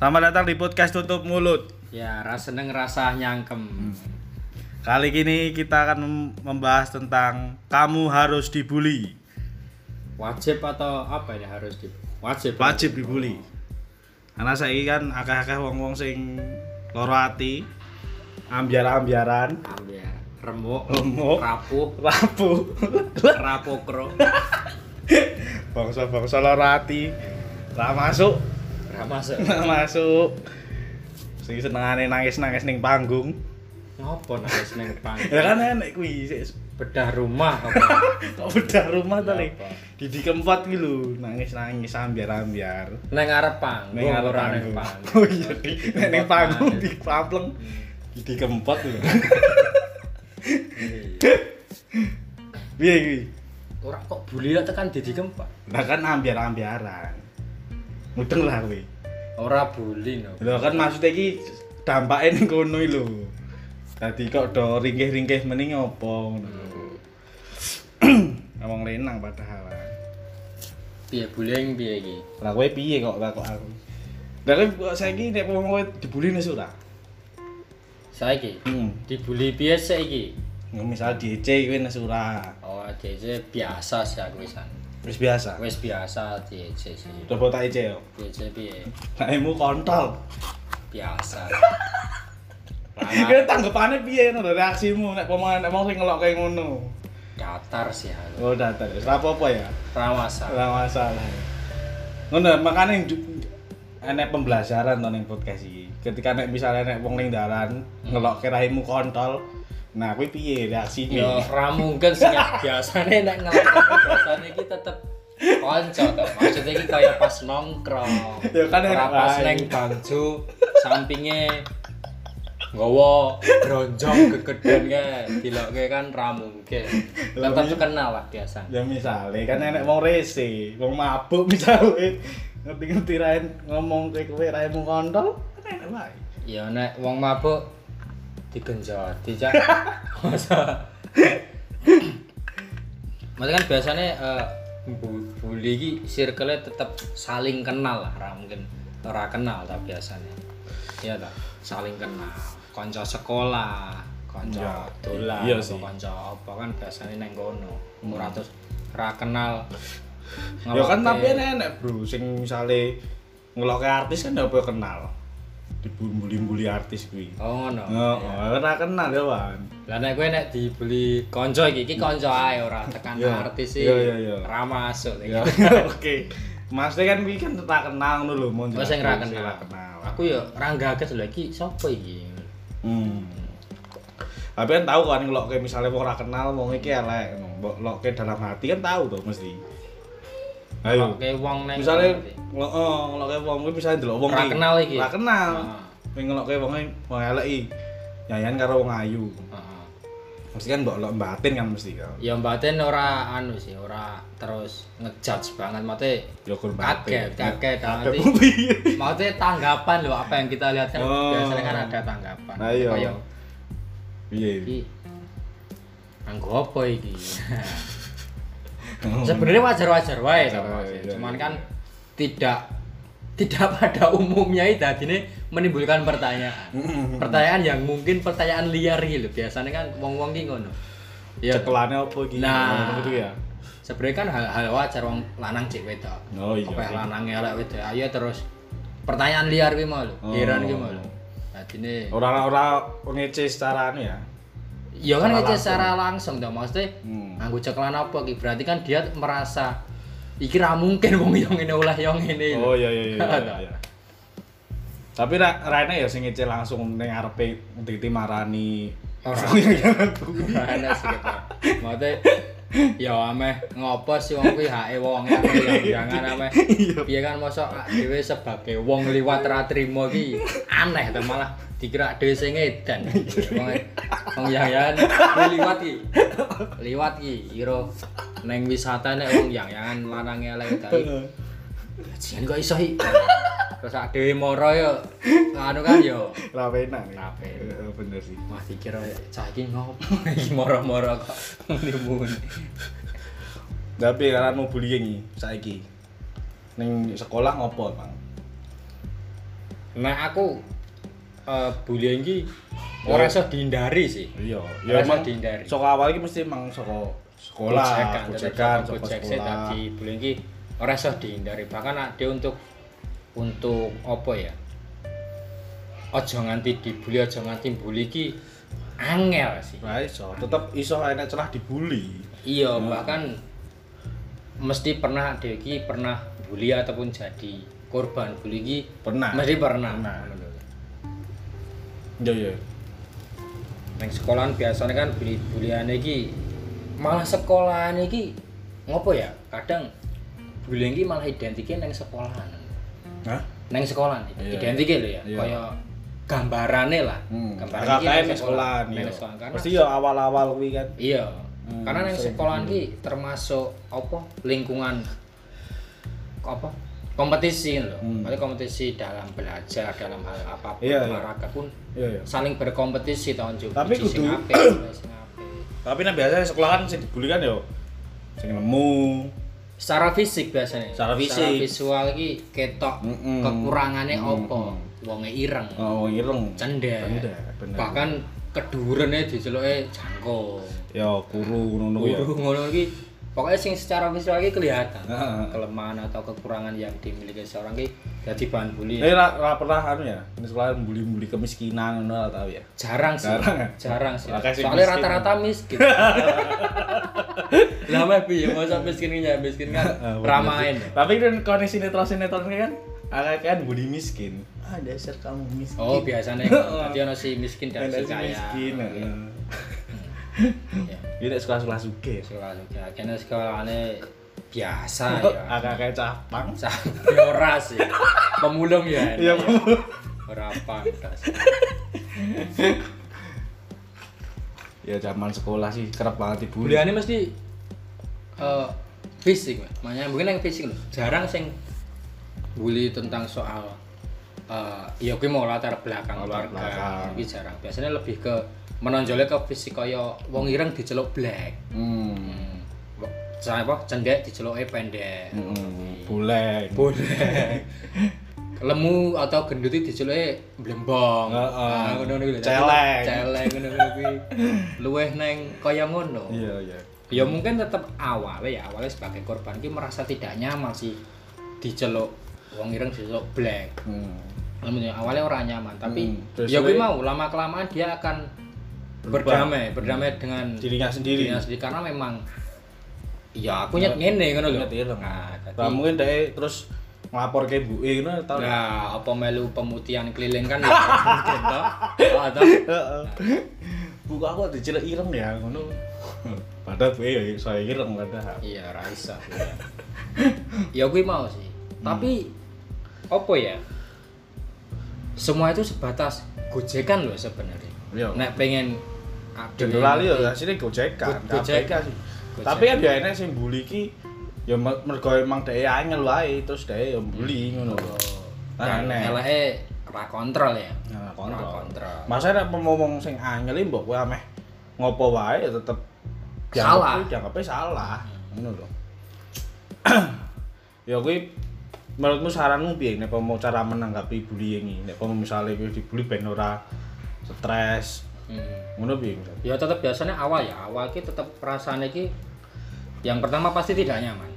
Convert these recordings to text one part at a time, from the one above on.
Selamat datang di podcast Tutup Mulut. Ya, rasa seneng rasa nyangkem. Kali ini kita akan mem- membahas tentang kamu harus dibully. Wajib atau apa ini harus di wajib? Wajib dibully. Karena saya kan akeh-akeh wong-wong sing loro ati, ambiar-ambiaran, Ambil remuk, Remuk. rapuh, rapuh. rapokro. Bangsa-bangsa loro ati. Ra masuk, Ora masuk. ra masuk. Sing senengane nangis-nangis ning panggung. Ngopo nangis ning pang? Ya kan enek kuwi Bedah rumah apa? kok bedah rumah Le. Apa? Didi keempat ki lho, nangis-nangis ambiar-ambiar. Neng arep pang. Ning arep panggung. Oh iya, nek ning panggung Di- di pampleng di keempat lho. Piye iki? Ora kok bully tekan didi keempat. Lah kan ambiar-ambiaran. Mudeng lah kowe. Ora bully no. Lho kan maksudnya iki dampake ning kono lho. Dadi kok do ringkih-ringkih mending opo ngono. Ngomong lenang padahal. Piye bullying piye iki? Lah kowe piye kok takok aku? Lah kowe saiki nek wong kowe dibully wis ora? Saiki Hmm. dibully piye sik iki? Misal DC kowe wis ora. Oh, DC biasa sih aku wisan. Wis biasa. Wis biasa DC sih. Coba tak IC yo. DC piye? Naimu kontol. Biasa. Kira tanggepane piye ngono reaksimu nek pomongan nek wong sing ngelok kayak ngono. datar sih aku. Oh, datar. Wis apa-apa ya. Ramasa. Ora masalah. Ngono makane enek pembelajaran to ning podcast iki. Ketika nek misalnya nek wong ning dalan ngelok raimu kontol, nah kuwi piye reaksine? Yo ra mungkin sih ya. biasane nek ngelakuin biasane iki tetep konco to. Maksudnya iki kaya pas nongkrong. Ya kan Ora enak pas neng bangju sampinge nggawa bronjong kegedean kae dilokke kan ra mungkin. Tetep kenal lah biasa. Ya misale kan enek wong rese, wong mabuk misale ngerti-ngerti rain ngomong kayak kowe raimu kontol, kan wae. Ya nek wong mabuk digenjot, dijak. Masa Maksudnya kan biasanya bu- bully iki circle tetep saling kenal lah, ora mungkin ora kenal ta biasanya. Iya ta, saling kenal. Kanca sekolah, kanca Ya, dolan, iya kanca apa kan biasanya neng kono. Ora terus ora kenal. Ya kan tapi enek bro, sing misale ngelokke artis kan apa kenal. Dibuli-buli artis kuwi. Oh ngono. Heeh, ora kenal ya, Wan. Lah nek kowe nek dibeli kanca iki, iki kanca ae ora tekan Iya. artis iki. Iya, iya, iya. Ora masuk iki. Ya, oke. Maksudnya kan kuwi kan tak kenal ngono lho, mon. Oh sing ra kenal. ra. Aku ya ora gagas lho iki sapa iki. Hmm. Tapi kan tahu kan ngelokke misalnya wong ora kenal wong iki elek. Mbok lokke dalam hati kan tahu tuh mesti. Ayo. Oke wong neng Misalnya heeh, ngelokke wong kuwi misalnya ndelok wong Ora kenal iki? Ora kenal. Heeh. Pengen ngelokke wong wong elek iki. Nyanyian karo wong ayu. Heeh. Mesti kan mbok lok batin kan mesti kan. Ya batin ora anu sih, ora terus ngejudge banget mate. Ya kur batin. Kaget, kaget Kaget nanti. Maksudnya tanggapan loh apa yang kita lihat kan Oh. biasanya kan ada tanggapan. Nah, iya. Kayak, Piye? iki anggo apa iki? Sebenarnya wajar-wajar wae Oh, iya, Cuman iya. kan tidak tidak pada umumnya itu ini menimbulkan pertanyaan. pertanyaan yang mungkin pertanyaan liar gitu. Biasanya kan wong-wong ki ngono. Iya. toh? Cekelane apa iki? Nah. Ngono gitu ya. Sebenarnya kan hal, hal wajar wong lanang cek wedok. Oh, iya. Apa lanang elek wedok. Ayo terus pertanyaan liar ki mau lho. Oh. Heran ki mau lho. Dadine Ora ora ngece secara anu ya. Ya kan ngecek secara langsung dong maksudnya Hmm. nganggo cekelan apa ki berarti kan dia merasa iki ra mungkin wong yang ngene ulah yang ngene. Oh iya iya iya. iya, iya. Tapi ra ya sing ngece langsung ning arepe titi marani. Ora. Ora. Ana sih gitu. Maksudnya ya ameh ngopo sih wong kuwi hake wong ya jangan ameh. Piye kan mosok dhewe sebagai wong liwat ra trimo iki aneh to malah dikira dhewe sing edan. Wong wong yang-yangan liwat iki. Liwat iki ira neng wisata nek wong yang-yangan lanang elek iki. Jian kok iso iki. Terus sak dhewe moro yo anu kan yo Ra penak. nih. Ra penak. Heeh, Bener sih. Wah dikira cah iki ngopo iki moro-moro kok muni-muni. Tapi karena mau bullying iki saiki. Ning sekolah ngopo, Bang? Nah aku eh bullying iki ora iso dihindari sih. Iya, ya emang dihindari. saka awal iki mesti emang saka sekolah, Gojekan, gojek tadi bullying iki ora iso dihindari. Bahkan ada untuk untuk apa ya? Ojo nganti dibully, ojo nganti bully iki angel sih. Nah, iso, tetep iso enek celah dibully. Iya, Hmm. bahkan mesti pernah ada iki pernah bully ataupun jadi korban bully iki Pernah. mesti pernah. Pernah. Iya, iya. Neng sekolahan biasanya kan bully buliane iki malah sekolahan iki ngopo ya? Kadang bullying iki malah identiknya neng sekolahan. Hah? Neng sekolahan Iya. identiknya lho ya. Iya. Kaya gambarane lah. Hmm. Gambaran iki neng sekolahan, Neng iya. sekolahan karena Mesti ya awal-awal kuwi kan. Iya. Hmm, Karena neng sekolahan dibully. ki termasuk apa? Lingkungan apa? Kompetisi loh. Hmm. Maksudnya kompetisi dalam belajar, dalam hal apa pun, Iya, iya. olahraga pun Iya, iya. saling berkompetisi tahun juga. Tapi kudu-. Tapi nek biasanya sekolahan sing dibully kan yo sing nemu. Secara fisik biasanya. Secara fisik. visual ki ketok Mm-mm. kekurangannya Mm-mm. apa? Wonge ireng. Oh, ireng. Cendek. Cendek, bener. Bahkan kedurene diceluke jangkung. Yo kuru ngono ya. Guru ngono iki pokoknya sing secara visual iki kelihatan Heeh. kelemahan atau kekurangan yang dimiliki seorang ki jadi bahan bully. Eh ra, ra pernah anu ya, ini sekolah bully-bully kemiskinan ngono ora tau ya. Jarang sih. Jarang ya? Jarang sih. Soalnya miskin. rata-rata miskin. Lah mah piye masa miskin ya miskin kan ramain. Tapi kan kalau sinetron-sinetron kan agak kan bully miskin. Ah, dasar kamu miskin. Oh, biasanya nanti ono si miskin dan si si kaya. miskin. Iya. Iya. Ini sekolah-sekolah suge. Sekolah juga kene sekolahane biasa ya. Agak kayak capang. Sampai ora sih. Pemulung ya. Iya, enak ya. Ora pantas. Ya zaman sekolah sih kerap banget dibully. Buliane mesti eh fisik, makanya mungkin yang fisik loh. Jarang sing bully tentang soal eh ya kuwi mau latar belakang Latar keluarga. belakang. Jarang. Biasanya lebih ke menonjolnya ke fisik kaya wong ireng diceluk black. Hmm. Hmm. Saya apa? Cendek diceluke pendek. Hmm. Boleh. Boleh. Lemu atau gendut itu diceluke blembong. Heeh. Ah, ngono kuwi. Celeng. Celeng ngono kuwi. Luweh neng kaya ngono. Iya, iya. Ya mungkin tetap awalnya ya awalnya sebagai korban ki merasa tidak nyaman sih diceluk wong ireng diceluk black. Hmm. Namun ya awalnya orang nyaman, tapi Hmm, ya suwe- mau lama kelamaan dia akan. Berdamai, berdamai dengan Dirinya sendiri. dirinya sendiri karena memang ya aku nyet ngene ngono lho. Nah, jadi Lah mungkin dia terus ngelapor ke Bu E ngono tau. Nah, apa melu pemutihan keliling kan ya mungkin toh. Oh, toh. Heeh. Bu aku diceluk ireng ya ngono. Padahal Bu E ya saya ireng padahal. Iya, Raisa. ya kuwi mau sih. Tapi apa ya? Semua itu sebatas gojekan loh sebenarnya. Iya. Nek pengen Ya hasilnya gojekan, Go- gojekan. Sih. Gojekan. Tapi kan ya enek sing bully ki ya mer- mergo emang dhek angel wae terus dhek ya bully ngono lho. Aneh. eleke ra kontrol ya. Ra kontrol. Masa nek ngomong sing angel iki mbok kowe ameh ngopo wae ya tetep Salah. dianggapnya salah. Ngono lho. ya kuwi menurutmu saranmu piye nek mau cara menanggapi bullying ini? Nek mau misalnya kowe dibully ben ora stres, Hmm. Ngono piye? Ya tetap biasanya awal ya, awal ki tetap perasaan ki yang pertama pasti tidak nyaman.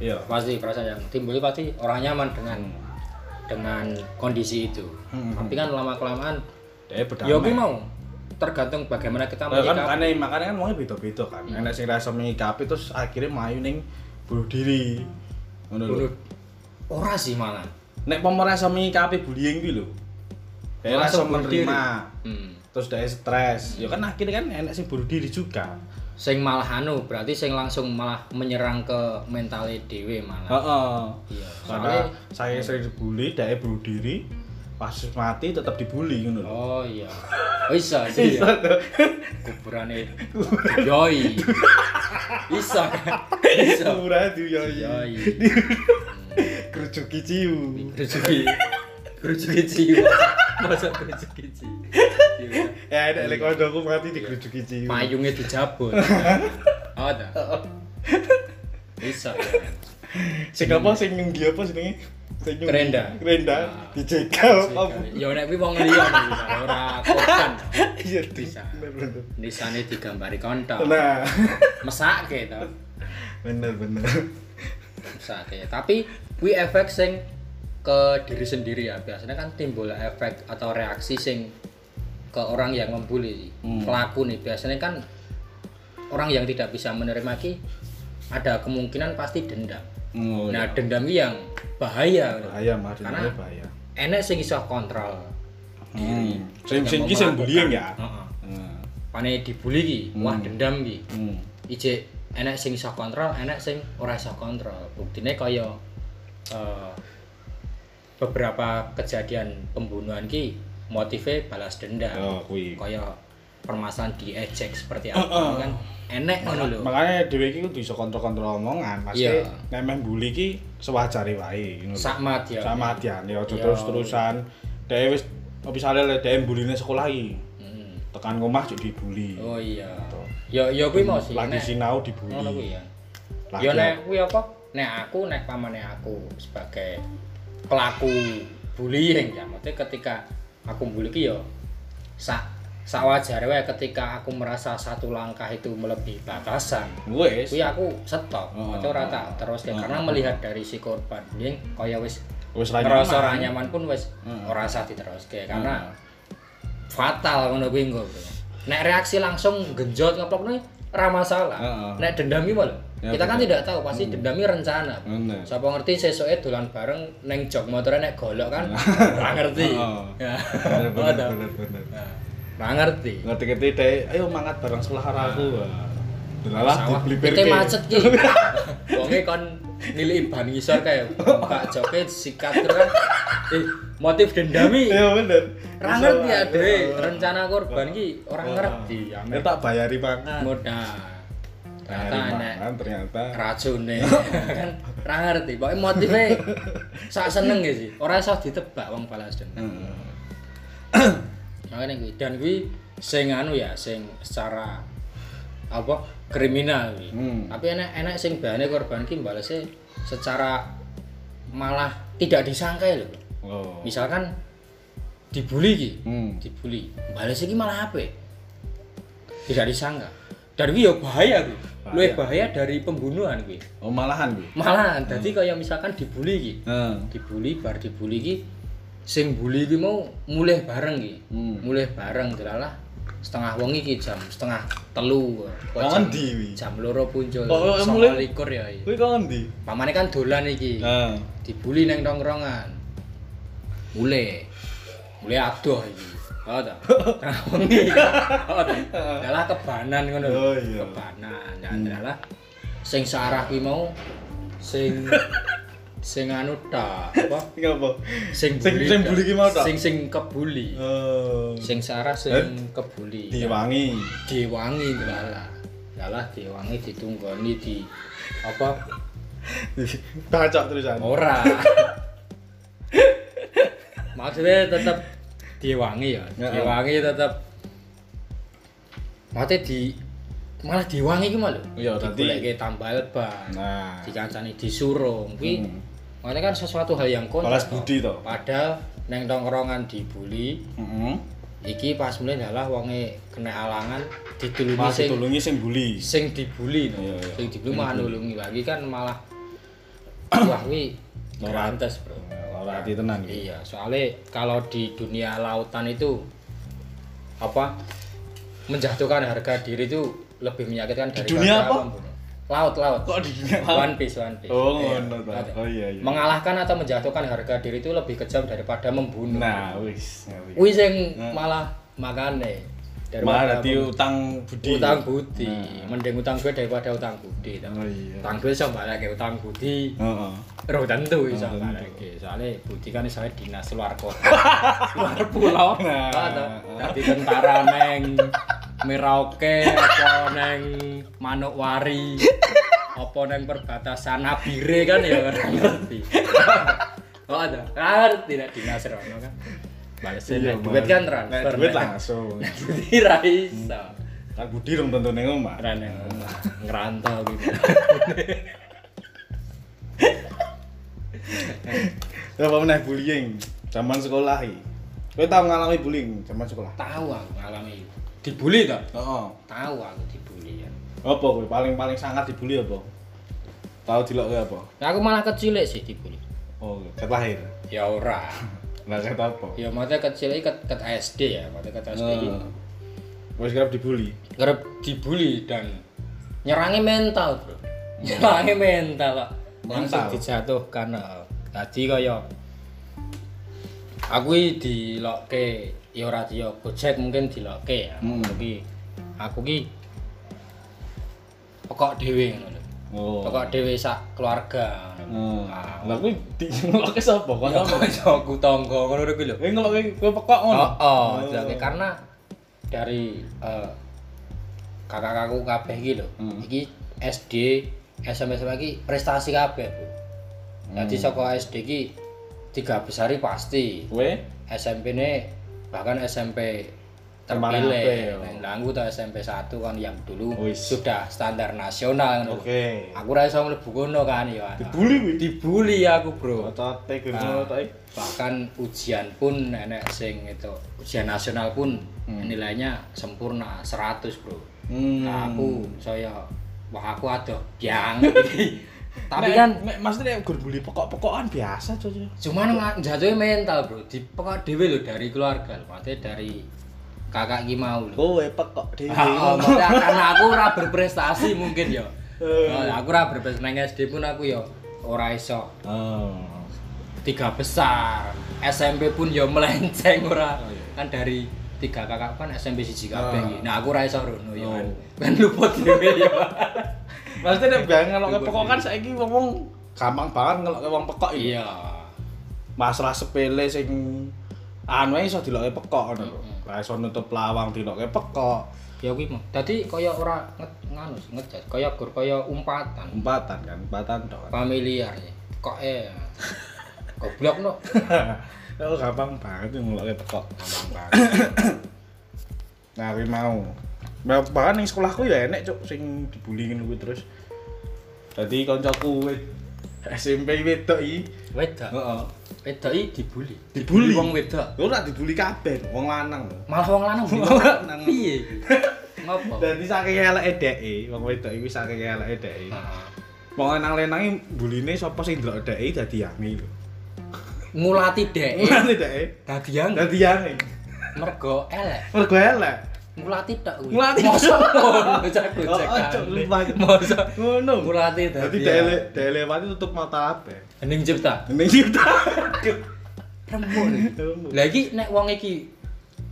Iya. Pasti perasaan yang timbul pasti orang nyaman dengan Hmm. dengan kondisi itu. Hmm. Tapi kan lama kelamaan berdamai. ya mau tergantung bagaimana kita Nah, kan menyikapi. makanya kan wongnya beda-beda kan. Hmm. Enak sing rasa menyikapi terus akhirnya mayu ning bunuh diri. Ngono lho. Ora sih malah. Nek pomo rasa menyikapi bullying kuwi lho. Kayak rasa menerima. Hmm. Terus dia stres. Ya kan akhirnya kan enak sing bunuh diri juga. Sing malah anu berarti sing langsung malah menyerang ke mentalnya dewe malah. Heeh. Iya. Karena Soalnya saya sering dibully, dia bunuh diri. Pas mati tetap dibully ngono lho. Oh iya. Oh bisa sih. ya. Kuburane Yoi. Bisa kan? Bisa. Tuh ya ya. Yoi. Kerucuki ciu. Kerucuki. Kerucuki jiwa. Masa kerucuki jiwa. Ya ada lek kancaku mati dikerucuki ciu. Payungnya dijabut. Oh, dah. Bisa. Sing apa sing ning dia apa jenenge? Sing nyuri. Kerenda. Kerenda Nah. dijegal apa? Ya nek kuwi wong liya ora korban. Iya Bisa. Nisane digambari kontol. Nah, Mesake to. bener bener. Mesake. Tapi kuwi efek sing ke diri sendiri ya. Biasanya kan timbul efek atau reaksi sing ke orang yang membuli. Hmm. Pelaku nih biasanya kan orang yang tidak bisa menerima ki ada kemungkinan pasti dendam. Oh, nah, iya. dendam yang bahaya. bahaya mah Karena- bahaya. Enek sing iso kontrol. Hmm. Sing Yang sing ki sing melakukan. bullying ya. Heeh. Nah. Pane dibully ki, wah Hmm. dendam ki. Hmm. Ijek enek sing iso kontrol, enek sing ora iso kontrol. Buktine kaya eh, beberapa kejadian pembunuhan ki motifnya balas dendam. Oh. Kaya permasalahan diejek seperti apa kan enek ngono lho. Makanya dhewe iki kudu iso kontrol-kontrol omongan. Pasti Iya. nek meh bully ki sewajare wae ngono. Sakmat ya. Sama atian ya aja Iya. terus-terusan. Dhewe wis misale le dhewe buline sekolah iki. Hmm. Tekan omah juk dibully. Oh iya. Ya ya kuwi mau sih. Lagi sinau dibully. ngono kuwi ya. Ya nek kuwi apa? Nek aku nek pamane aku sebagai pelaku bullying ya, maksudnya ketika aku bully ki ya sak sak wajare wae ketika aku merasa satu langkah itu melebihi batasan. wis Kuwi aku stop, Oh, atau ora tak terus oh, karena oh. melihat dari si korban bullying kaya wis wis ra nyaman. ora nyaman pun wis ora usah diteruske karena fatal ngono kuwi engko. Nek reaksi langsung genjot ngeplokne ora masalah. Heeh. Nek dendam iki malah. Ya, kita kan tidak tahu pasti dendam iki rencana. Bener. Siapa ngerti sesuke dolan bareng neng jog motor nek golok kan ora ngerti. Heeh. Ya. Bener bener Ada. bener bener. Nah, ngerti. Ngerti-ngerti dhewe, ayo mangat bareng karo aku. Delalah Sawah diblipirke. kita macet ki. Wonge kon nilai ban ngisor kae. Pak Joket sikat terus. Eh, motif dendami. Iya bener. Ora ngerti ya dhewe rencana korban ki ora ngerti. Ya tak bayari mangan. modal. Ternyata Bayari enek mangan ternyata. racune kan ora ngerti. Pokoke motive sak seneng ya sih. Ora iso ditebak wong balas dendam. Heeh. Makanya kuwi dan kuwi sing anu ya sing secara apa kriminal. Hmm. Tapi enek-enek sing bahane korban ki balese secara malah tidak disangka lho. Oh. Misalkan dibully ki, Hmm. dibully. Balese ki malah apa? Tidak disangka. Dan kuwi ya bahaya. Bahaya. Luwih bahaya dari pembunuhan kuwi. Oh malahan kuwi. Malahan dadi kaya misalkan dibully ki. Heeh. dibully bar dibully ki sing bully ki mau mulih bareng ki Hmm. mulih bareng delalah setengah wengi ki jam setengah telu kok jam, endi wi? jam loro puncul Kok- mulih? likur ya iki. Kuwi kok endi? pamane kan dolan iki Heeh. dibully neng tongkrongan mulai mulai adoh iki Oh ta. Wengi. Oh. Dalah kebanan ngono. Oh, iya. Kebanan. Ya dalah sing searah kuwi mau sing sing anu ta apa? Sing Sing- bully sing bully ki mau ta? sing sing kebuli. Oh. sing searah sing Eh? kebuli Diwangi. diwangi dalah dalah diwangi ditunggoni di apa? Bacok terusan. ora. Maksudnya tetap diwangi ya. Diwangi tetap maksudnya di malah diwangi ki malah Iya, dadi- tambal ban. Nah. dikancani disurung. Kuwi Hmm. Maksudnya kan sesuatu hal yang kontra Balas budi to. padahal neng tongkrongan dibully Heeh. iki pas mulai adalah wonge kena alangan ditulungi Mas sing ditulungi sing bully. sing dibully no. Iya, iya. sing dibully malah nulungi lagi kan malah wah kuwi Ora- grantes bro Ora hati tenan iki. iya soalnya kalau di dunia lautan itu apa menjatuhkan harga diri itu lebih menyakitkan Di dari dunia apa? Laut laut Kok di dunia laut? One Piece One Piece Oh, Iya, ngono. Oh iya iya. mengalahkan atau menjatuhkan harga diri itu lebih kejam daripada membunuh Nah, wis. ngerti. Kuwi sing Nah. malah makane Malah dadi utang budi. utang budi Nah. mending utang duit daripada utang budi. Oh iya. utang duit iso balake utang budi Heeh. Roh tentu iso Oh, tentu. balake soalnya budi kan iso dinas luar kota luar pulau Nah. nah. dadi tentara neng Merauke apa neng Manokwari apa neng perbatasan Nabire kan ya ora ngerti. Oh ada. Ngerti nek dinas rono kan. Balesnya Iya, duit kan Nek transfer duit langsung. budi ra iso. Kan budi rong tentu ning omah. Ora neng omah. Ngerantau gitu. Apa meneh bullying? Zaman sekolah iki. Kowe tau ngalami bullying zaman sekolah? tahu aku ngalami dibully toh Heeh. tahu aku dibully ya Apa kowe paling-paling sangat dibully apa? Tahu dilok kowe apa? Nah, aku malah kecil sih dibully Oh, ket lahir. ya ora Lah ket apa? ya maksudnya kecil iki ket, ket SD ya maksudnya ket SD iki. Wis kerap dibully. kerap dibully dan nyerangnya mental bro nyerangnya mental kok langsung Mental. dijatuhkan heeh. tadi kaya aku iki dilokke ya ora di Gojek mungkin dilokke ya Hmm. tapi aku ki pokok dhewe ngono lho Oh. pokok dhewe sak keluarga Hmm. Ah. Lah kuwi di ngelokke sapa? Kok Ya, ngono? aku tangga ngono kuwi lho Kowe ngelokke kowe pekok ngono. Oh, oh, dilokke. karena dari eh, kakak-kakakku kabeh iki lho. Hmm. Iki SD, SMP iki prestasi kabeh, Bu. Jadi Hmm. saka SD iki tiga besar iki pasti. Kowe SMP ne bahkan SMP terpilih. ya. Nah, aku tuh SMP 1 kan yang dulu Wis. sudah standar nasional lho. Oke. Aku ra iso mlebu kono kan ya. Dibully kuwi. Dibully aku, Bro. Otote Nah. bahkan ujian pun nenek sing itu ujian nasional pun Hmm. nilainya sempurna 100 bro Hmm. nah, aku saya wah aku banget iki. tapi kan maksudnya gur bully pekok-pekokan biasa coy. cuman jatuhnya mental bro di pokok dewe lho dari keluarga lho maksudnya dari kakak ki mau lho Kowe pekok dhewe. Ah, maksudnya karena aku ora berprestasi mungkin ya Eh. Oh, aku ora berprestasi nang SD pun aku ya ora iso Oh. tiga besar SMP pun ya melenceng ora Oh, iya. kan dari tiga kakak kan SMP siji kabeh iki. nah aku ra iso rono ya Oh. kan luput dhewe ya Maksudnya nek gak ngelokke pekok kan saiki wong gampang banget ngelokke wong pekok iya Masalah sepele sing anu ae iso dilokke pekok ngono lho. Ora iso nutup lawang dilokke pekok. ya kuwi mah dadi kaya ora nganu ngejas kaya gur kaya umpatan Umpatan kan, umpatan kan. familiar ya kok eh goblok no Oh gampang banget ngelokke pekok. gampang banget Nah, kuwi mau. Bah- Bahkan ning sekolahku ya enek cuk sing dibully ngono kuwi terus. Dadi kancaku wit SMP wedok iki. wedok Heeh. wedok iki dibully Dibully? wong wedok Ora dibully kabeh, wong lanang. malah wong lanang lanang. piye iki? ngopo Dadi saking eleke dheke, wong wedok iki saking eleke dheke. Heeh. Wong lanang-lanange buline sapa sing ndelok dheke dadi yangi lho. ngulati dek Ngene dheke. dadi yang Dadi yangi. mergo elek Mergo elek. Ngulati tok kuwi Ngulati. mosok ngono cak Oh, cuk, lupa. mosok Ngono. ngulati Dadi dadi dhele dhele pati tutup mata kabeh. hening cipta Ning kita. rembun lah iki nek wong iki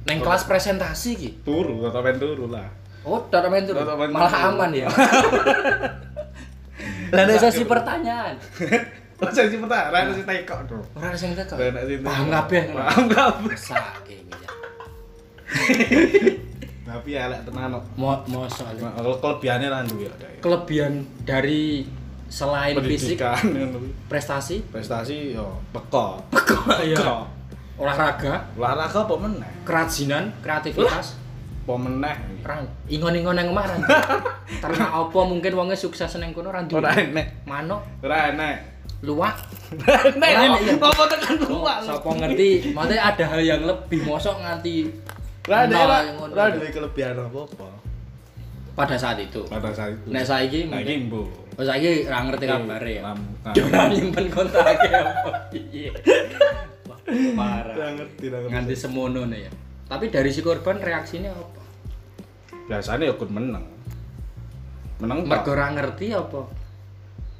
neng kelas presentasi iki Turu, atau main turu lah. oh main turu malah aman ya lah nek sesi pertanyaan Oh, saya sih peta, rada sih tekok tuh. ora sih tekok. paham kabeh Paham kabeh. sak iki ya Tapi elek tenan kok. Mo. Kalau kelebihannya lah duwe ya. kelebihan dari selain fisik Pendidikan prestasi Prestasi yo peko. ya Peko. olahraga Olahraga apa meneh? kerajinan kreativitas Apa meneh? Rang, ingon-ingon nang omah. Ternak apa mungkin wonge sukses nang kono ra Ora duwe. enek. Manuk, Ora enek. luwak. Ora enek. Ora iya. Apa tekan luwak? Sapa ngerti, maksudnya ada hal yang lebih mosok nganti Ora ada kelebihan apa-apa. pada saat itu. Pada saat itu. Nek saiki Nah, mungkin iki mbo. oh saiki ra ngerti kabare ya. Lam- nah. Ora nyimpen kontake apa. Iya. Wah, Ora Parah. ngerti, ora ngerti. Nganti semono nih ya. Tapi dari si korban reaksinya apa? Biasanya ya ikut menang. Menang tok. Mergo ora ngerti apa?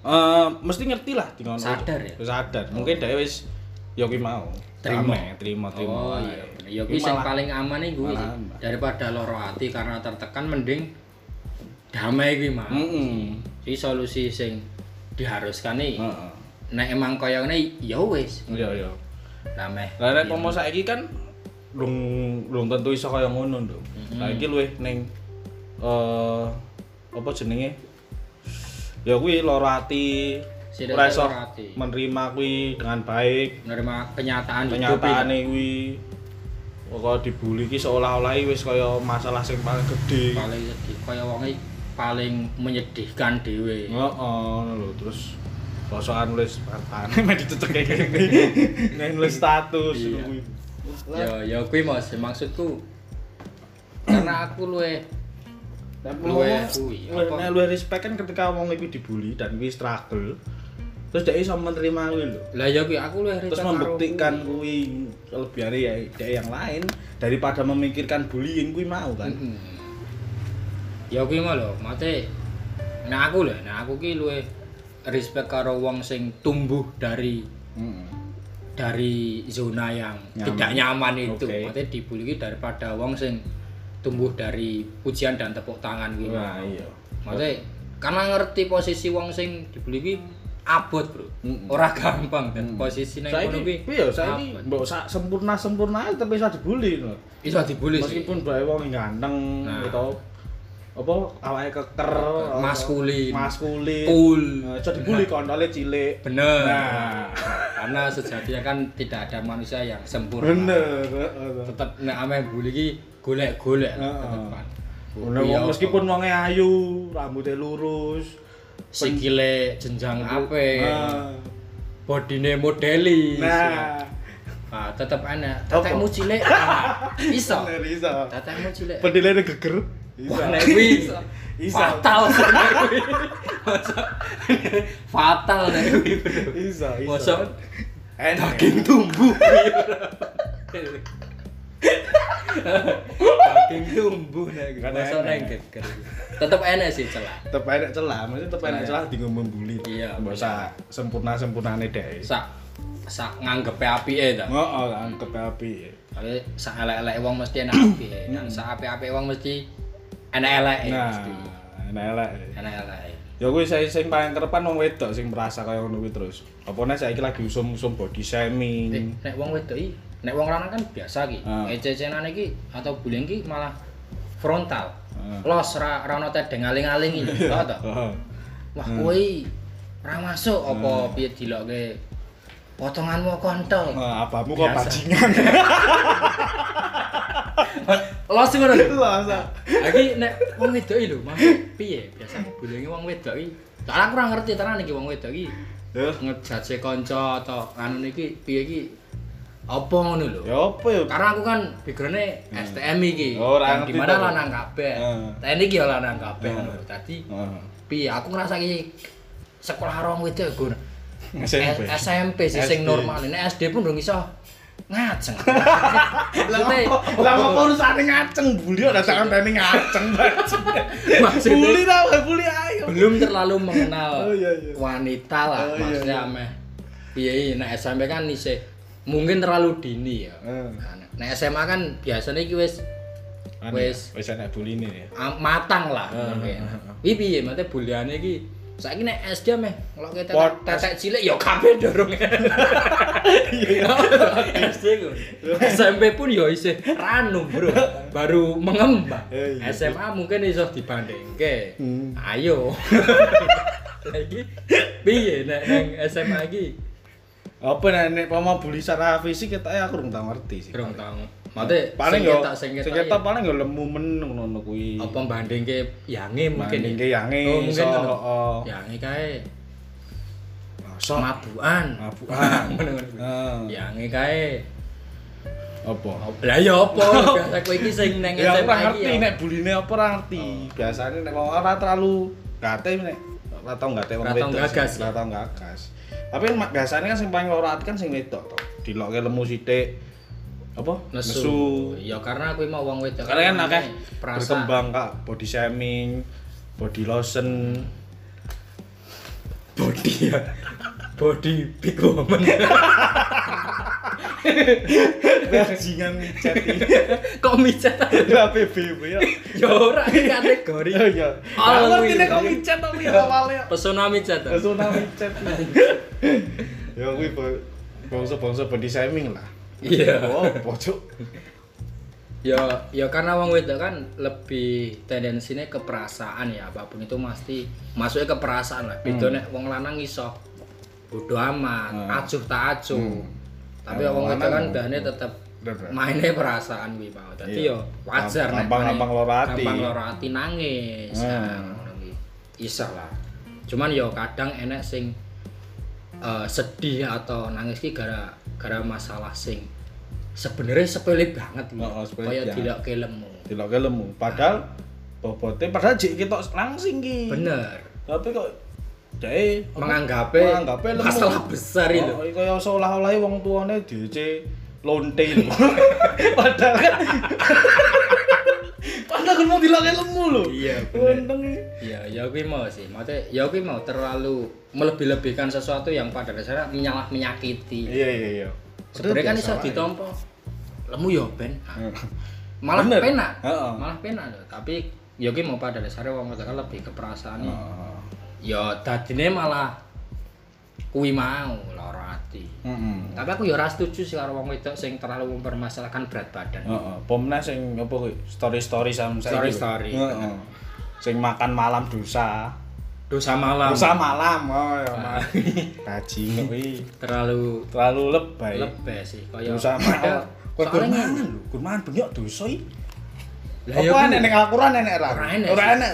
Eh, mesti ngerti lah. Sadar ya? Sadar. Mungkin dia wis ya kuwi mau. Terima. Terima, terima. Oh iya, ya Kuwi kuwi sing malah- paling aman aman. Daripada loro hati karena tertekan mending damai kuwi mah. Heeh. Solusi sing diharuskan nih. Heeh. Nek emang kaya ngene ya wis, Iya, iya. damai. Lah nek pomo saiki kan belum belum tentu iso kaya ngono, Nduk. Saiki luwih ning eh apa jenenge? Ya kuwi loro ati. Loro ati. menerima kuwi dengan baik. menerima kenyataan hidup Kenyataane kuwi pokok dibully ki seolah-olah wis kaya masalah sing paling iki. gede. paling sedih kaya wong iki paling menyedihkan dhewe. Heeh, ngono lho terus Posokan nulis Spartan, mek dicecek kayak gini. Nek nulis status Iya. kuwi. Ya ya kuwi Mas, maksudku karena aku luwe Luwe kuwi, luwe- respect kan ketika wong iku dibully dan kuwi struggle. Terus dia iso menerima kuwi lho. lah ya kuwi aku luwe Terus membuktikan kuwi. kelebihan ya dari yang lain daripada memikirkan bullying kuwi mau kan. Mm-mm. Ya kuwi mah lho, mate nek aku lho, nek aku ki luwe respect karo wong sing tumbuh dari Heeh. dari zona yang Nyaman. tidak nyaman itu. Oke. Maksudnya dibully daripada wong sing tumbuh dari pujian dan tepuk tangan gitu. Wah, iya. Maksudnya karena ngerti posisi wong sing dibully abot, Bro. Mm-mm. Ora gampang dan Mm. posisi ning kono ki. piye saiki mbok sak sempurna-sempurna tapi iso dibully lho. iso dibully. Meskipun bae wong ganteng Nah. gitu. Apa awake keker, Maskulin. maskulin. Cool. Nah, iso dibully kontole cilik. Bener. Nah. Karena sejatinya kan tidak ada manusia yang sempurna. Bener. Tetep nek ame bully ki golek-golek Heeh. tetepan. Bener, Iya, meskipun wonge ayu, rambutnya lurus, sikile jenjang apik. Nah. bodine modelis. Nah, Ah, tetep. Apa? Tetekmu cilik. ah, iso. bener iso. Tetekmu cilik. Pendilene geger. Wah, nek kuwi Iso. fatal nek kuwi. Masa fatal nek kuwi, Bro. Iso, iso. Daging tumbuh daging tumbuh nek. Kan Masa nek geger. Tetep enak sih celah. tetep enak celah, maksudnya tetep enak celah dienggo membuli. Iya, Mbok sak sempurna-sempurnane dhek. Sak sak nganggepe apike ta. Heeh, angkep api. Tapi sak elek-elek wong mesti enak apike. Dan sak apik-apik wong mesti enak elek Nah, mesti. enak elek. Enak elek. Ya kuwi saya sing paling kerepan wong wedok sing merasa kaya ngono kuwi terus. Apa nek saiki lagi usum-usum body Eh, shaming. nek wong wedok iki, nek wong lanang kan biasa ki. Ah. Ececenan iki atau bullying ki malah frontal. Ah. Los ra ra ono tedeng aling-aling iki, tau ta? Heeh. Wah, kowe iki ra masuk apa piye dilokke potonganmu kontol. Nah, abamu kok Biasa. bajingan. Los ngono. Lah, sa. Lagi nek wong wedok iki lho, maksud piye? Biasane bullying wong wedok iki. Soalnya aku ora ngerti tenan iki wong wedok iki ngejaje kanca atau anu niki piye iki apa ngono lho. Ya apa ya? Karena aku kan backgroundnya STM iki. Oh, ngerti Di mana lanang kabeh. Heeh. TNI iki ya lanang kabeh. Dadi Heeh. piye aku ngerasa iki sekolah rong wedok gue. SMP. Eh, SMP sih sing normal. Nek SD pun dong iso ngajeng. Lah Maksudnya- apa urusane ngaceng bully ora tak kandani ngaceng. Maksudnya- Bully ta bully ayo. belum terlalu mengenal Oh, iya, iya. wanita lah Oh, iya, maksudnya iya. ameh piye iki nek SMP kan isih mungkin terlalu dini ya. Hmm. Nah, SMA kan biasanya iki wis Anu ya, wis enak bully ini ya. matang lah mungkin. heeh, Iki piye mate buliane iki saiki nek SD meh ngelokke Pot- tetek, cilik ya kabeh dorong. Iya. SD ku. SMP pun ya isih ranum, Bro. Baru mengembang. Eh, iya. SMA mungkin iso dibandingke. Hmm. Ayo. Lagi piye nek SMA iki? Apa nek nek mau bully secara fisik kita ya aku kurang tau ngerti sih. Kurang tau. Mate paling yo ketok ya. paling yo lemu men ngono kuwi. apa bandingke yange mungkin Bandingke ya? yange, oh mungkin iso, ngono. oh. yange kae Masa mabukan mabukan. Ngono-ngono. Heeh. yange kae Apa? lah ya apa biasa kowe iki sing nang Ya aku SMA ora iki ngerti ya. nek buline apa ora ngerti. Biasane nek ora terlalu gate nek ora tau gate wong Ora tau wedok. gagas ya? Ora tau gagas. Tapi biasanya kan sing paling loro ati kan sing wedok to. Dilokke lemu sithik. Apa? nesu ya karena aku mau wong wedok Karena kan akeh berkembang kak body shaming, body lotion. body ya body big woman Bajingan micet iki. kok micet Ya PBB ya. ya ora iki kategori Oh iya. Iya. nek kok micet tapi awalnya. pesona micet Pesona micet. Ya kuwi bangsa-bangsa body shaming lah. Iya. Oh, pojok. ya ya karena wong wedok kan lebih tendensinya ke perasaan ya apa pun itu mesti masuknya ke perasaan lah beda Hmm. nek wong lanang iso bodo amat Hmm. acuh tak acuh Hmm. Tapi Nah, wong wong wedok kan tetap Bener. mainnya perasaan kuwi mau dadi Iya. yo wajar nek maine- loro ati. gampang loro ati nangis Hmm. nah, ngono kuwi. iso lah cuman yo kadang enek sing eh, sedih atau nangis ki gara gara masalah sing sebenarnya sepele banget. Oh, oh, Kaya tidak kelemu. Diloke lemu. Padahal bobotnya padahal jek kita langsing ki. Bener. Tapi kok Jae Menganggapnya menganggapnya lemu. masalah besar itu. Oh, kaya seolah-olah wong tuane DC lonte lho. Padahal kan Padahal kan mau diloke lemu lho. Iya. Untung Ya, ya kuwi mau sih. Maksudnya ya kuwi mau terlalu melebih-lebihkan sesuatu yang pada dasarnya menyalah menyakiti. Iya iya iya. Sebenarnya kan iso wae. ditompo. Lemu ya ben. Malah Bener. penak. Heeh. Malah penak lho. Tapi ya kuwi mau pada dasarnya wong lebih ke perasaan Heeh. Ya dadine malah kuwi mau lara ati. Heeh. Tapi aku ya ora setuju sih karo wong wedok sing terlalu mempermasalahkan berat badan. Heeh, pomna sing apa kuwi? Story-story sama saya. Story-story, Heeh. Sing makan malam dosa. Dosa malam. Dosa malam. Oh ya, Mas. Bajingan kuwi terlalu terlalu lebay. lebih sih kaya Dosa malam. Soalnya ngene. lho, gur mangan benyok dosa iki. Lah Apa ya enek ning Al-Qur'an enek ra? ora enek Ora enek.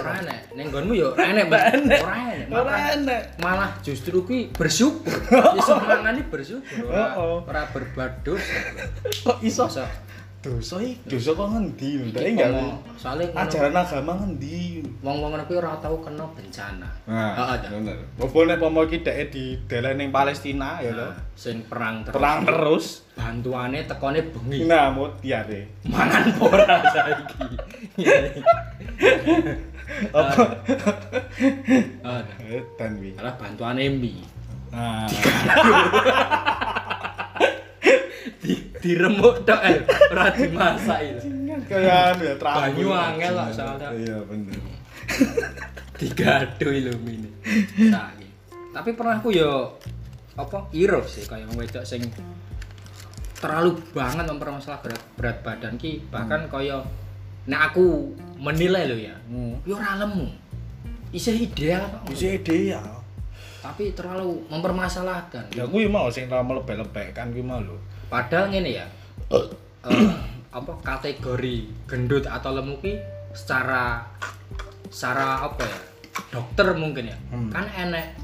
ning nggonmu yo ora enek ora enek Ora Malah- enek. malah justru kuwi bersyukur iso mangani bersyukur Heeh. ora berbuat dosa Kok iso dosa iki? Dosa kok ngendi Ndak enggak. ngono, Ajaran agama ngendi? wong-wong ngono kuwi ora tau kena bencana Nah, Heeh, bener. Apa nek pomo iki deke di dalan ning Palestina ya lho. Nah, sing perang terus Perang terus. bantuane tekone bengi Nah, mutiare. mangan ora saiki Apa? Ah, Dan wi. malah bantuane mie Nah, di diremuk tok eh ora dimasak itu kayak anu ya terang. Banyu angel lah soalnya. Iya, bener. digado lho mini saiki tapi pernah aku yo apa iro sih kayak wong wedok sing terlalu banget mempermasalah berat, berat badan ki bahkan kaya nek aku menilai lho ya Hmm. yo ora lemu isih ideal kok Bisa ide ya. tapi terlalu mempermasalahkan Ya kuwi mau sing ra melebek-lebek kan mau lho. padahal ngene ya eh, apa kategori gendut atau lemu ki secara secara apa ya dokter mungkin ya Hmm. kan enek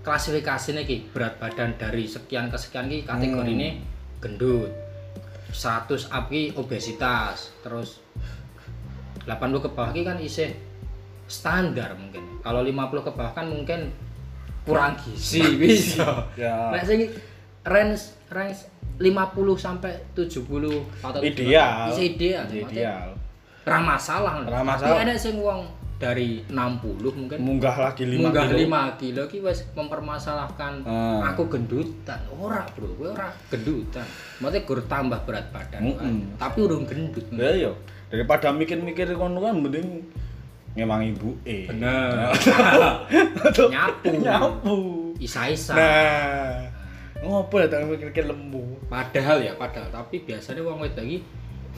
klasifikasinya ki berat badan dari sekian ke sekian ki kategori Hmm. ini gendut 100 up ki obesitas terus 80 ke bawah kan isih standar mungkin kalau 50 ke bawah kan mungkin kurang gizi bisa Ya. Nek sing range range 50 sampai 70 atau Ideal. Isi ideal. Ideal. Ra masalah. Ra Tapi masalah. ada sing wong dari 60 mungkin Munggah lagi 5 munggah kilo. 5 kilo ki wis mempermasalahkan Ah. aku gendutan. Ora, Bro, kowe ora gendutan. Maksudnya gur tambah berat badan. Mm-mm. Tapi urung gendut. Ya yo. Daripada mikir-mikir kono kan mending ngemang ibu eh. Bener. Nyapu. Nyapu. Isa-isa. Nah. Ngopo ya tak mikir-mikir lembu. Padahal ya, padahal. Tapi biasanya wong wedok iki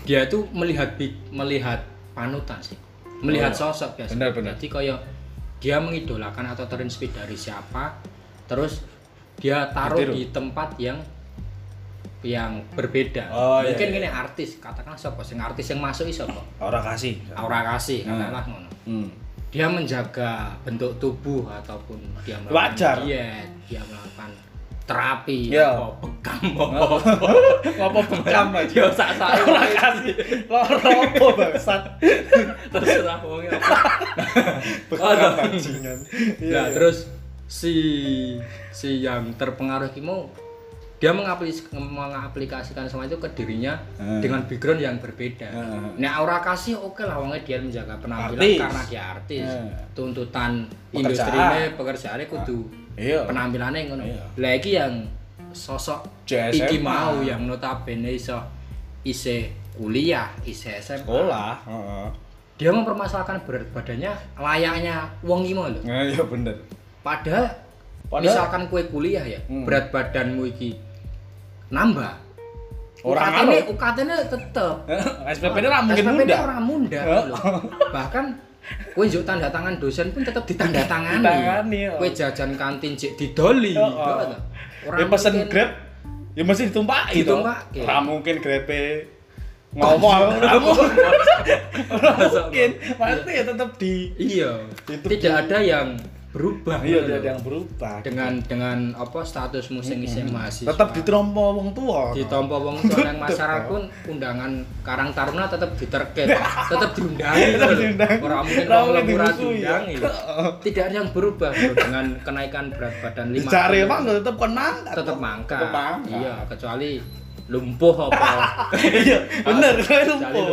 dia tuh melihat melihat panutan sih. Melihat Oh, sosok biasanya. benar, benar. Jadi kayak dia mengidolakan atau terinspirasi dari siapa, terus dia taruh Ditiru. di tempat yang yang berbeda. Oh, iya, Mungkin iya. gini artis, katakan siapa sing artis yang masuk iso apa? Ora kasih. Aura kasih, Nah. katakanlah ngono. Hmm. Dia menjaga bentuk tubuh ataupun dia Wajar. melakukan diet, dia melakukan terapi, Iya. apa, bekam, apa, Ngopo bekam aja. Sak sak Ora kasih. Loro opo bangsat. terserah wong apa. Bekam bajingan. Iya, Nah, iya. terus si si yang terpengaruh ki mau dia mengaplis- mengaplikasikan semua itu ke dirinya Hmm. dengan background yang berbeda. Hmm. Nah, aura kasih oke lah wongnya dia menjaga penampilan Artis. karena dia artis. Hmm. Tuntutan industrinya pekerjaannya kudu Iya. penampilannya ngono. Iya. Lagi yang sosok JSMA. iki mau yang notabene iso ise kuliah, ise SMA. Sekolah. Heeh. Dia mempermasalahkan berat badannya layaknya wong iki mau lho. Nah, iya bener. Padahal, Padahal- misalkan kue kuliah ya, Hmm. berat badanmu iki nambah. Orang UKT-ne ngaruh. UKT-ne tetep. SPP-nya ra mungkin SPP-ne muda. ora muda. Bahkan kue njuk tanda tangan dosen pun tetep ditandatangani. Ditangani, ya. Kue jajan kantin cek didoli. Oh, oh. Heeh ta. Ora Ya pesen mungkin- Grab ya mesti ditumpaki toh. Ditumpaki. Ora mungkin Grab ngomong mungkin. Mungkin. Pasti ya tetep di Iya. Tidak ada yang berubah Iya, ngono ada yang berubah. dengan dengan apa statusmu sing isih mahasiswa tetap ditrompo wong tua. ditompo wong tua nang masyarakat pun undangan Karang Taruna tetap diterket tetap diundangi Tetap lho. diundangi. ora mungkin Ora wong mungkin lemura dimusuhi, ya. diundangi tidak ada yang berubah bro dengan kenaikan berat badan 5 Dicari emang tetep kon mangkat. tetap mangka iya kecuali lumpuh apa Iya, bener Kecuali lumpuh.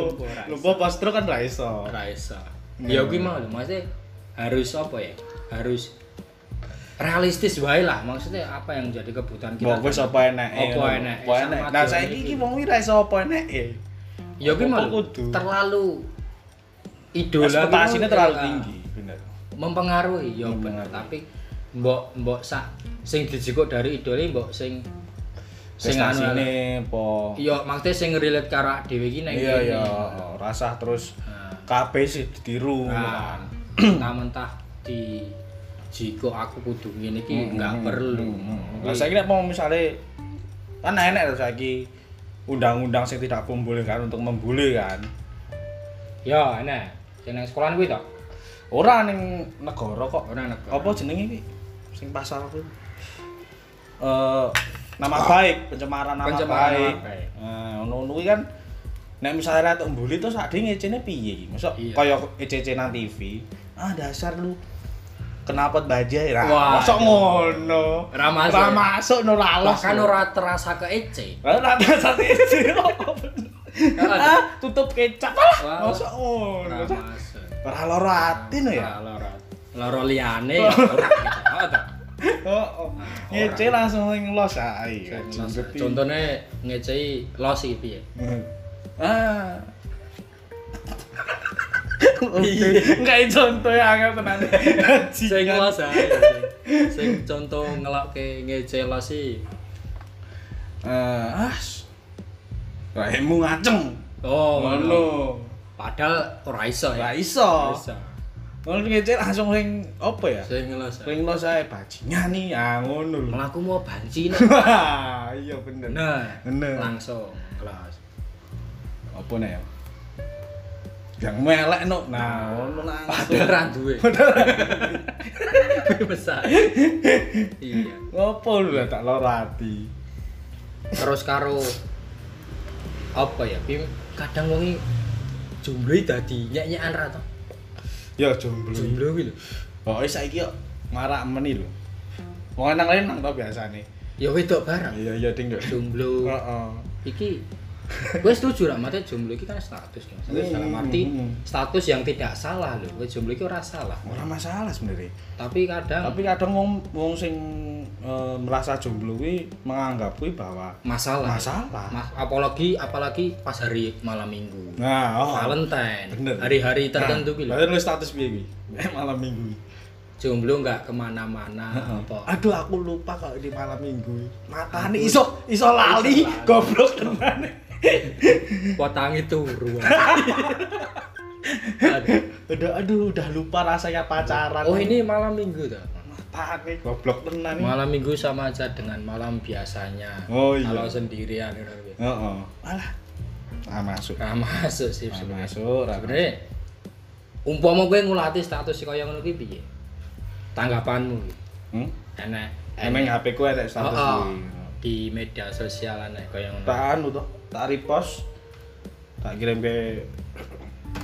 lumpuh, pas kan ra iso. ora iso Iya. ya kuwi mau lho maksudnya harus apa ya harus realistis wae lah maksudnya apa yang jadi kebutuhan kita Mbok wis apa eneke. Apa eneke, Apa enek. sama Nah, saiki iki. wong iki ra iso apa eneke. ya kuwi Apa mau terlalu idola mau, terlalu tinggi, bener. mempengaruhi ya bener tapi mbok mbok sak sing dijikuk dari idole mbok sing sing anu apa? iya maksudnya sing relate karo dhewe iki nang Iya, iya. Rasa terus Nah, kabeh sih ditiru Nah, kan. mentah-mentah di jiko aku kudu ngene iki nggak perlu. Nah, saya kira mau misalnya kan enak loh saiki undang-undang yang tidak membolehkan untuk membuli kan. Ya, enak. Nang sekolahan kuwi to. Ora ning negara kok. Ora negara. Apa jenenge iki? Sing pasal kuwi. Eh nama baik, pencemaran nama Pencemaran baik. nama baik. Nah, kan nek misalnya rek mbuli terus ade ngecene piye? Mosok Iya. kaya ECC nang TV. Ah dasar lu kenapa bajai ra. Wah, Mosok iya. ngono. Ora masuk Ora ya? masuk no lalos. Bahkan ora terasa keece. Ora dasar ECC. Ah, tutup kecap lah. Mosok ngono. Ora masuk. Loro ati no ya. Loro. Liyane ya to. Oh, oh. ngece langsung ning los ae. Contohnya ngecei los iki piye? Ah. Enggak contoh ya angel tenan. Sing los ae. sing- Sing contoh ngelokke ngecei los iki. Eh, as. Raimu ngaceng. Oh, Ngono. Padahal ora iso ya. Ora iso. Ngono ngece langsung ring apa ya? Sing ngelos. ae. Ring los ae bajingan nih, ah ngono. Melaku mau banci nih. Iya bener. Nah, Bener. langsung kelas. Apa nih ya? Yang melek no. Nah, ngono langsung. Padahal ra duwe. Besar. Iya. Ngopo lu tak loro ati. Terus karo apa ya? Bim kadang wong jomblo dadi nyek-nyekan ra to. Ya jomblo. Jomblo kuwi lho. Pokoke saiki yo marak meni lho. Wong nang lain nang to biasane. Ya wedok bareng. Iya iya ding. Jomblo. Heeh. Iki Gue setuju lah, maksudnya jomblo iki kan status kan. Status Hmm, dalam arti hmm. status yang tidak salah loh. Gue jomblo iki ora salah. Ora masalah sebenarnya. Tapi kadang Tapi kadang wong wong sing eh, merasa jomblo kuwi menganggap kuwi bahwa masalah. masalah. Mas, apalagi apalagi pas hari malam minggu. Nah, oh. Valentine, Bener. hari-hari tertentu gitu. Lalu status piye kuwi? Eh, malam minggu. Jomblo nggak ke mana-mana apa. Aduh aku lupa kalau di malam minggu. Matane iso iso lali, Iso lali. goblok tenan. Potangi turu. Udah aduh udah lupa rasanya pacaran. oh ini malam minggu tuh. matane goblok tenan. iki. Malam minggu sama aja dengan malam biasanya. Oh, iya. Kalau sendirian gitu. Heeh. Alah. Ah masuk. Nah, masuk sih Ah, sebenarnya. masuk. ra- Sebenarnya umpama gue ngulati status si kaya ngono ki piye? Tanggapanmu? Hmm? Enak. Emang HP ku ada status Oh, oh. kuwi. Di media sosial aneh kaya ngono. Tak anu tuh, tak repost. Tak kirim ke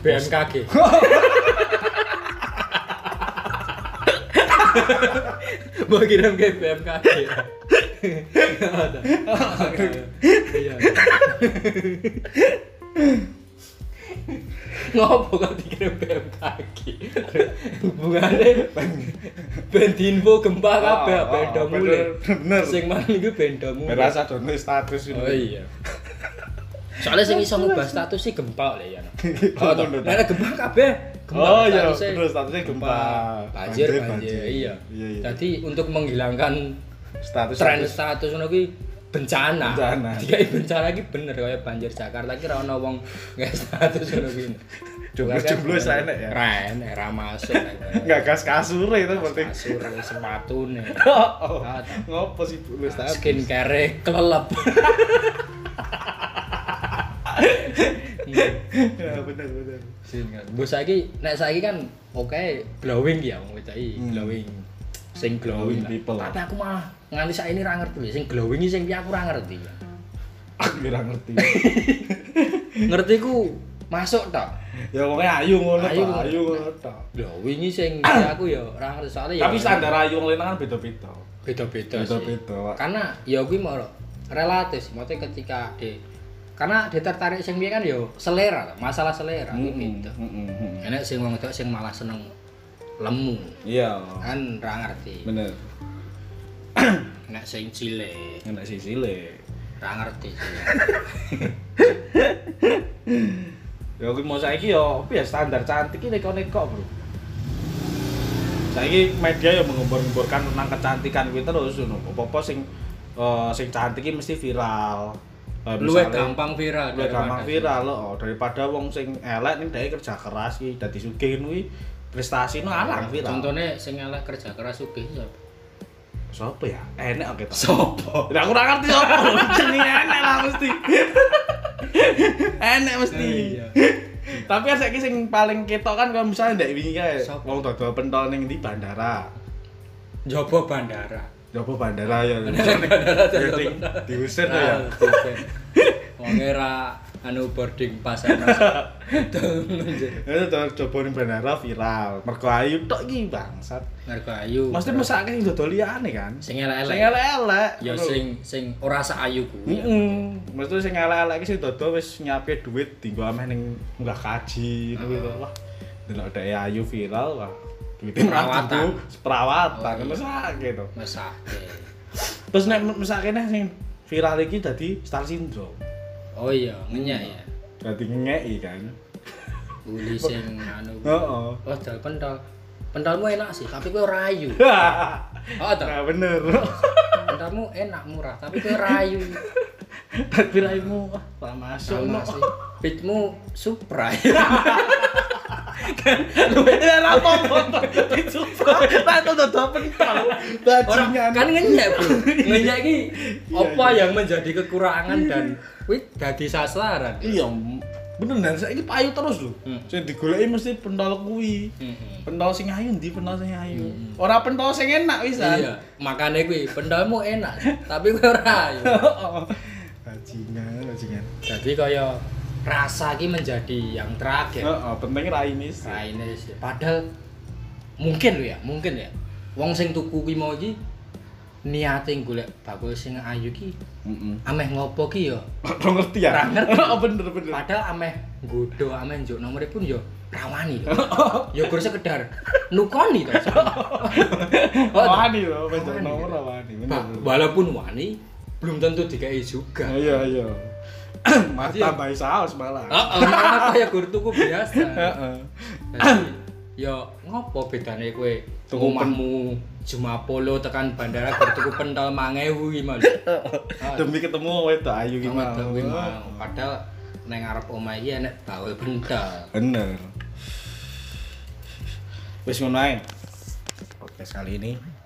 BMKG. Mau kirim ke BMKG. Ada. Iya. Ngopo kok dikirim BMKG? Hubungannya bendinfo gempa kabeh Oh, oh, beda bener, mulai. bener. Sing mana iku beda mulai. Merasa dono status itu. Oh iya. Soalnya sing iso ngubah status sih gempa lho ya. Oh, Nek gempa kabeh gempa. Oh iya, bener statusnya gempa. Banjir, Banjir. Iya. Iya, iya. Jadi untuk menghilangkan Status tren status ngono kuwi bencana. Bencana. Jika bencana iki bener kaya banjir Jakarta iki ra ono wong nggak status ngono kuwi. Jomblo-jomblo saya enak ya. Ra enak, ra masuk. Enggak gas kasur itu penting. Kasur sepatune. Oh, toh. ngopo sih lu status? Skincare kelelep. Ya bener bener. Sing kan. Mbok saiki nek saiki kan oke glowing ya wong wedok iki, Hmm. glowing. Sing glowing, Glowing lah. people. Tapi aku malah nganti saiki ra ngerti. Sing glowing iki sing piye aku ra ngerti. Aku ora ngerti. ngerti ku masuk tok. Ya pokoknya ayu ngono Ayu tok, ayu ngono tok. Glowing iki sing aku ya ra ngerti soalnya ya. Tapi standar ayu wong lanang kan beda-beda. beda-beda. Beda-beda. Karena ya kuwi mau relatif, maksudnya ketika di karena dia tertarik sing piye kan ya selera, masalah selera kuwi beda. Heeh. Enek sing wong wedok sing malah seneng lemu, Iya. kan ra ngerti. Bener. Nek sing cilik, Enak sih cilik. ra ngerti sih. Ya kuwi mau saiki apa ya standar cantik iki neko-neko, Bro. Saiki media ya mengembar-gemborkan tentang kecantikan kuwi terus ngono. Apa-apa sing eh, sing cantik iki mesti viral. Luwe misalnya- gampang viral Luwih gampang viral loh daripada wong sing elek ning dhek kerja keras iki dadi sugih kuwi prestasi no alang viral. Contohnya sing elek kerja keras sugih sapa? Sopo ya? Enek oke to. Sopo? Lah aku ora ngerti sopo. Jenenge enek lah mesti. enek mesti. Iya. Tapi kan saiki sing paling ketok kan kalau misalnya ndek wingi kae Sopo? wong dodol pentol ning di bandara. Jopo bandara. Coba bandara ya. Bandara Ya. Diusir tuh ya. Wong era anu boarding pass mas. Itu coba ning bandara viral. Mergo ayu tok iki bangsat. Mergo ayu. Mesti mesake sing dodol liyane kan. sing elek-elek. Sing elek-elek. Ya sing sing ora sak ayu kuwi. Heeh. Mesti sing elek-elek iki sing dodol wis nyiapke duit dienggo ameh ning munggah kaji ngono gitu. Wah. Delok dhek ayu viral wah. Duitnya Perawatan. perawatan Oh, iya. mesake to. Mesake. Terus nek mesake nih sing viral iki dadi star syndrome. Oh iya, ngenyak ya. Dadi ngeki kan. Uli sing anu. Heeh. Oh, dal pentol. Pentolmu enak sih, tapi kowe ora ayu. Oh, toh. Nah bener. Pentolmu enak murah, tapi kowe ora ayu. Tapi raimu wah ora masuk Sama no. Supra. Ya apa-apa. Itu tak dodol pentol. Orang kan ngenyek, Bro. Ngenyek iki Iya, apa iya. yang menjadi kekurangan dan kuwi dadi sasaran. Iya, bener dan saiki payu terus lho. Hmm. Digoleki mesti pentol kuwi. Heeh. Pentol sing ayu ndi pentol sing ayu. Ora pentol sing enak wisan. Iya, makane kuwi pentolmu enak, tapi ora ayu. Bajingan, bajingan. Jadi kaya rasa iki menjadi yang terakhir. Heeh, penting raine sih. Raine sih. Padahal mungkin lho ya, mungkin ya. Wong sing tuku ki mau iki niate golek bakul sing ayu ki Heeh. ameh ngopo ki ya. Ora ngerti ya? Ora ngerti. Oh, bener bener. Padahal ameh nggodho, ameh njuk nomore pun ya rawani lho. Ya gur sekedar nukoni to. Oh, Wani lho, Wani. nomor wani. Bener. Ba- walaupun wani belum tentu dikai juga. Iya, iya. Mas tambah saus malah. Heeh, malah kaya gur tuku biasa. Heeh. Jadi, ya ngopo bedane kowe Tuku omahmu Jumapolo tekan bandara gur tuku pentol 5000 iki mal. Demi ketemu wedok ayu ki Gimana mau. Padahal neng ngarep omah iki enek bawel pentol. Bener. Wis ngono ae. Podcast kali ini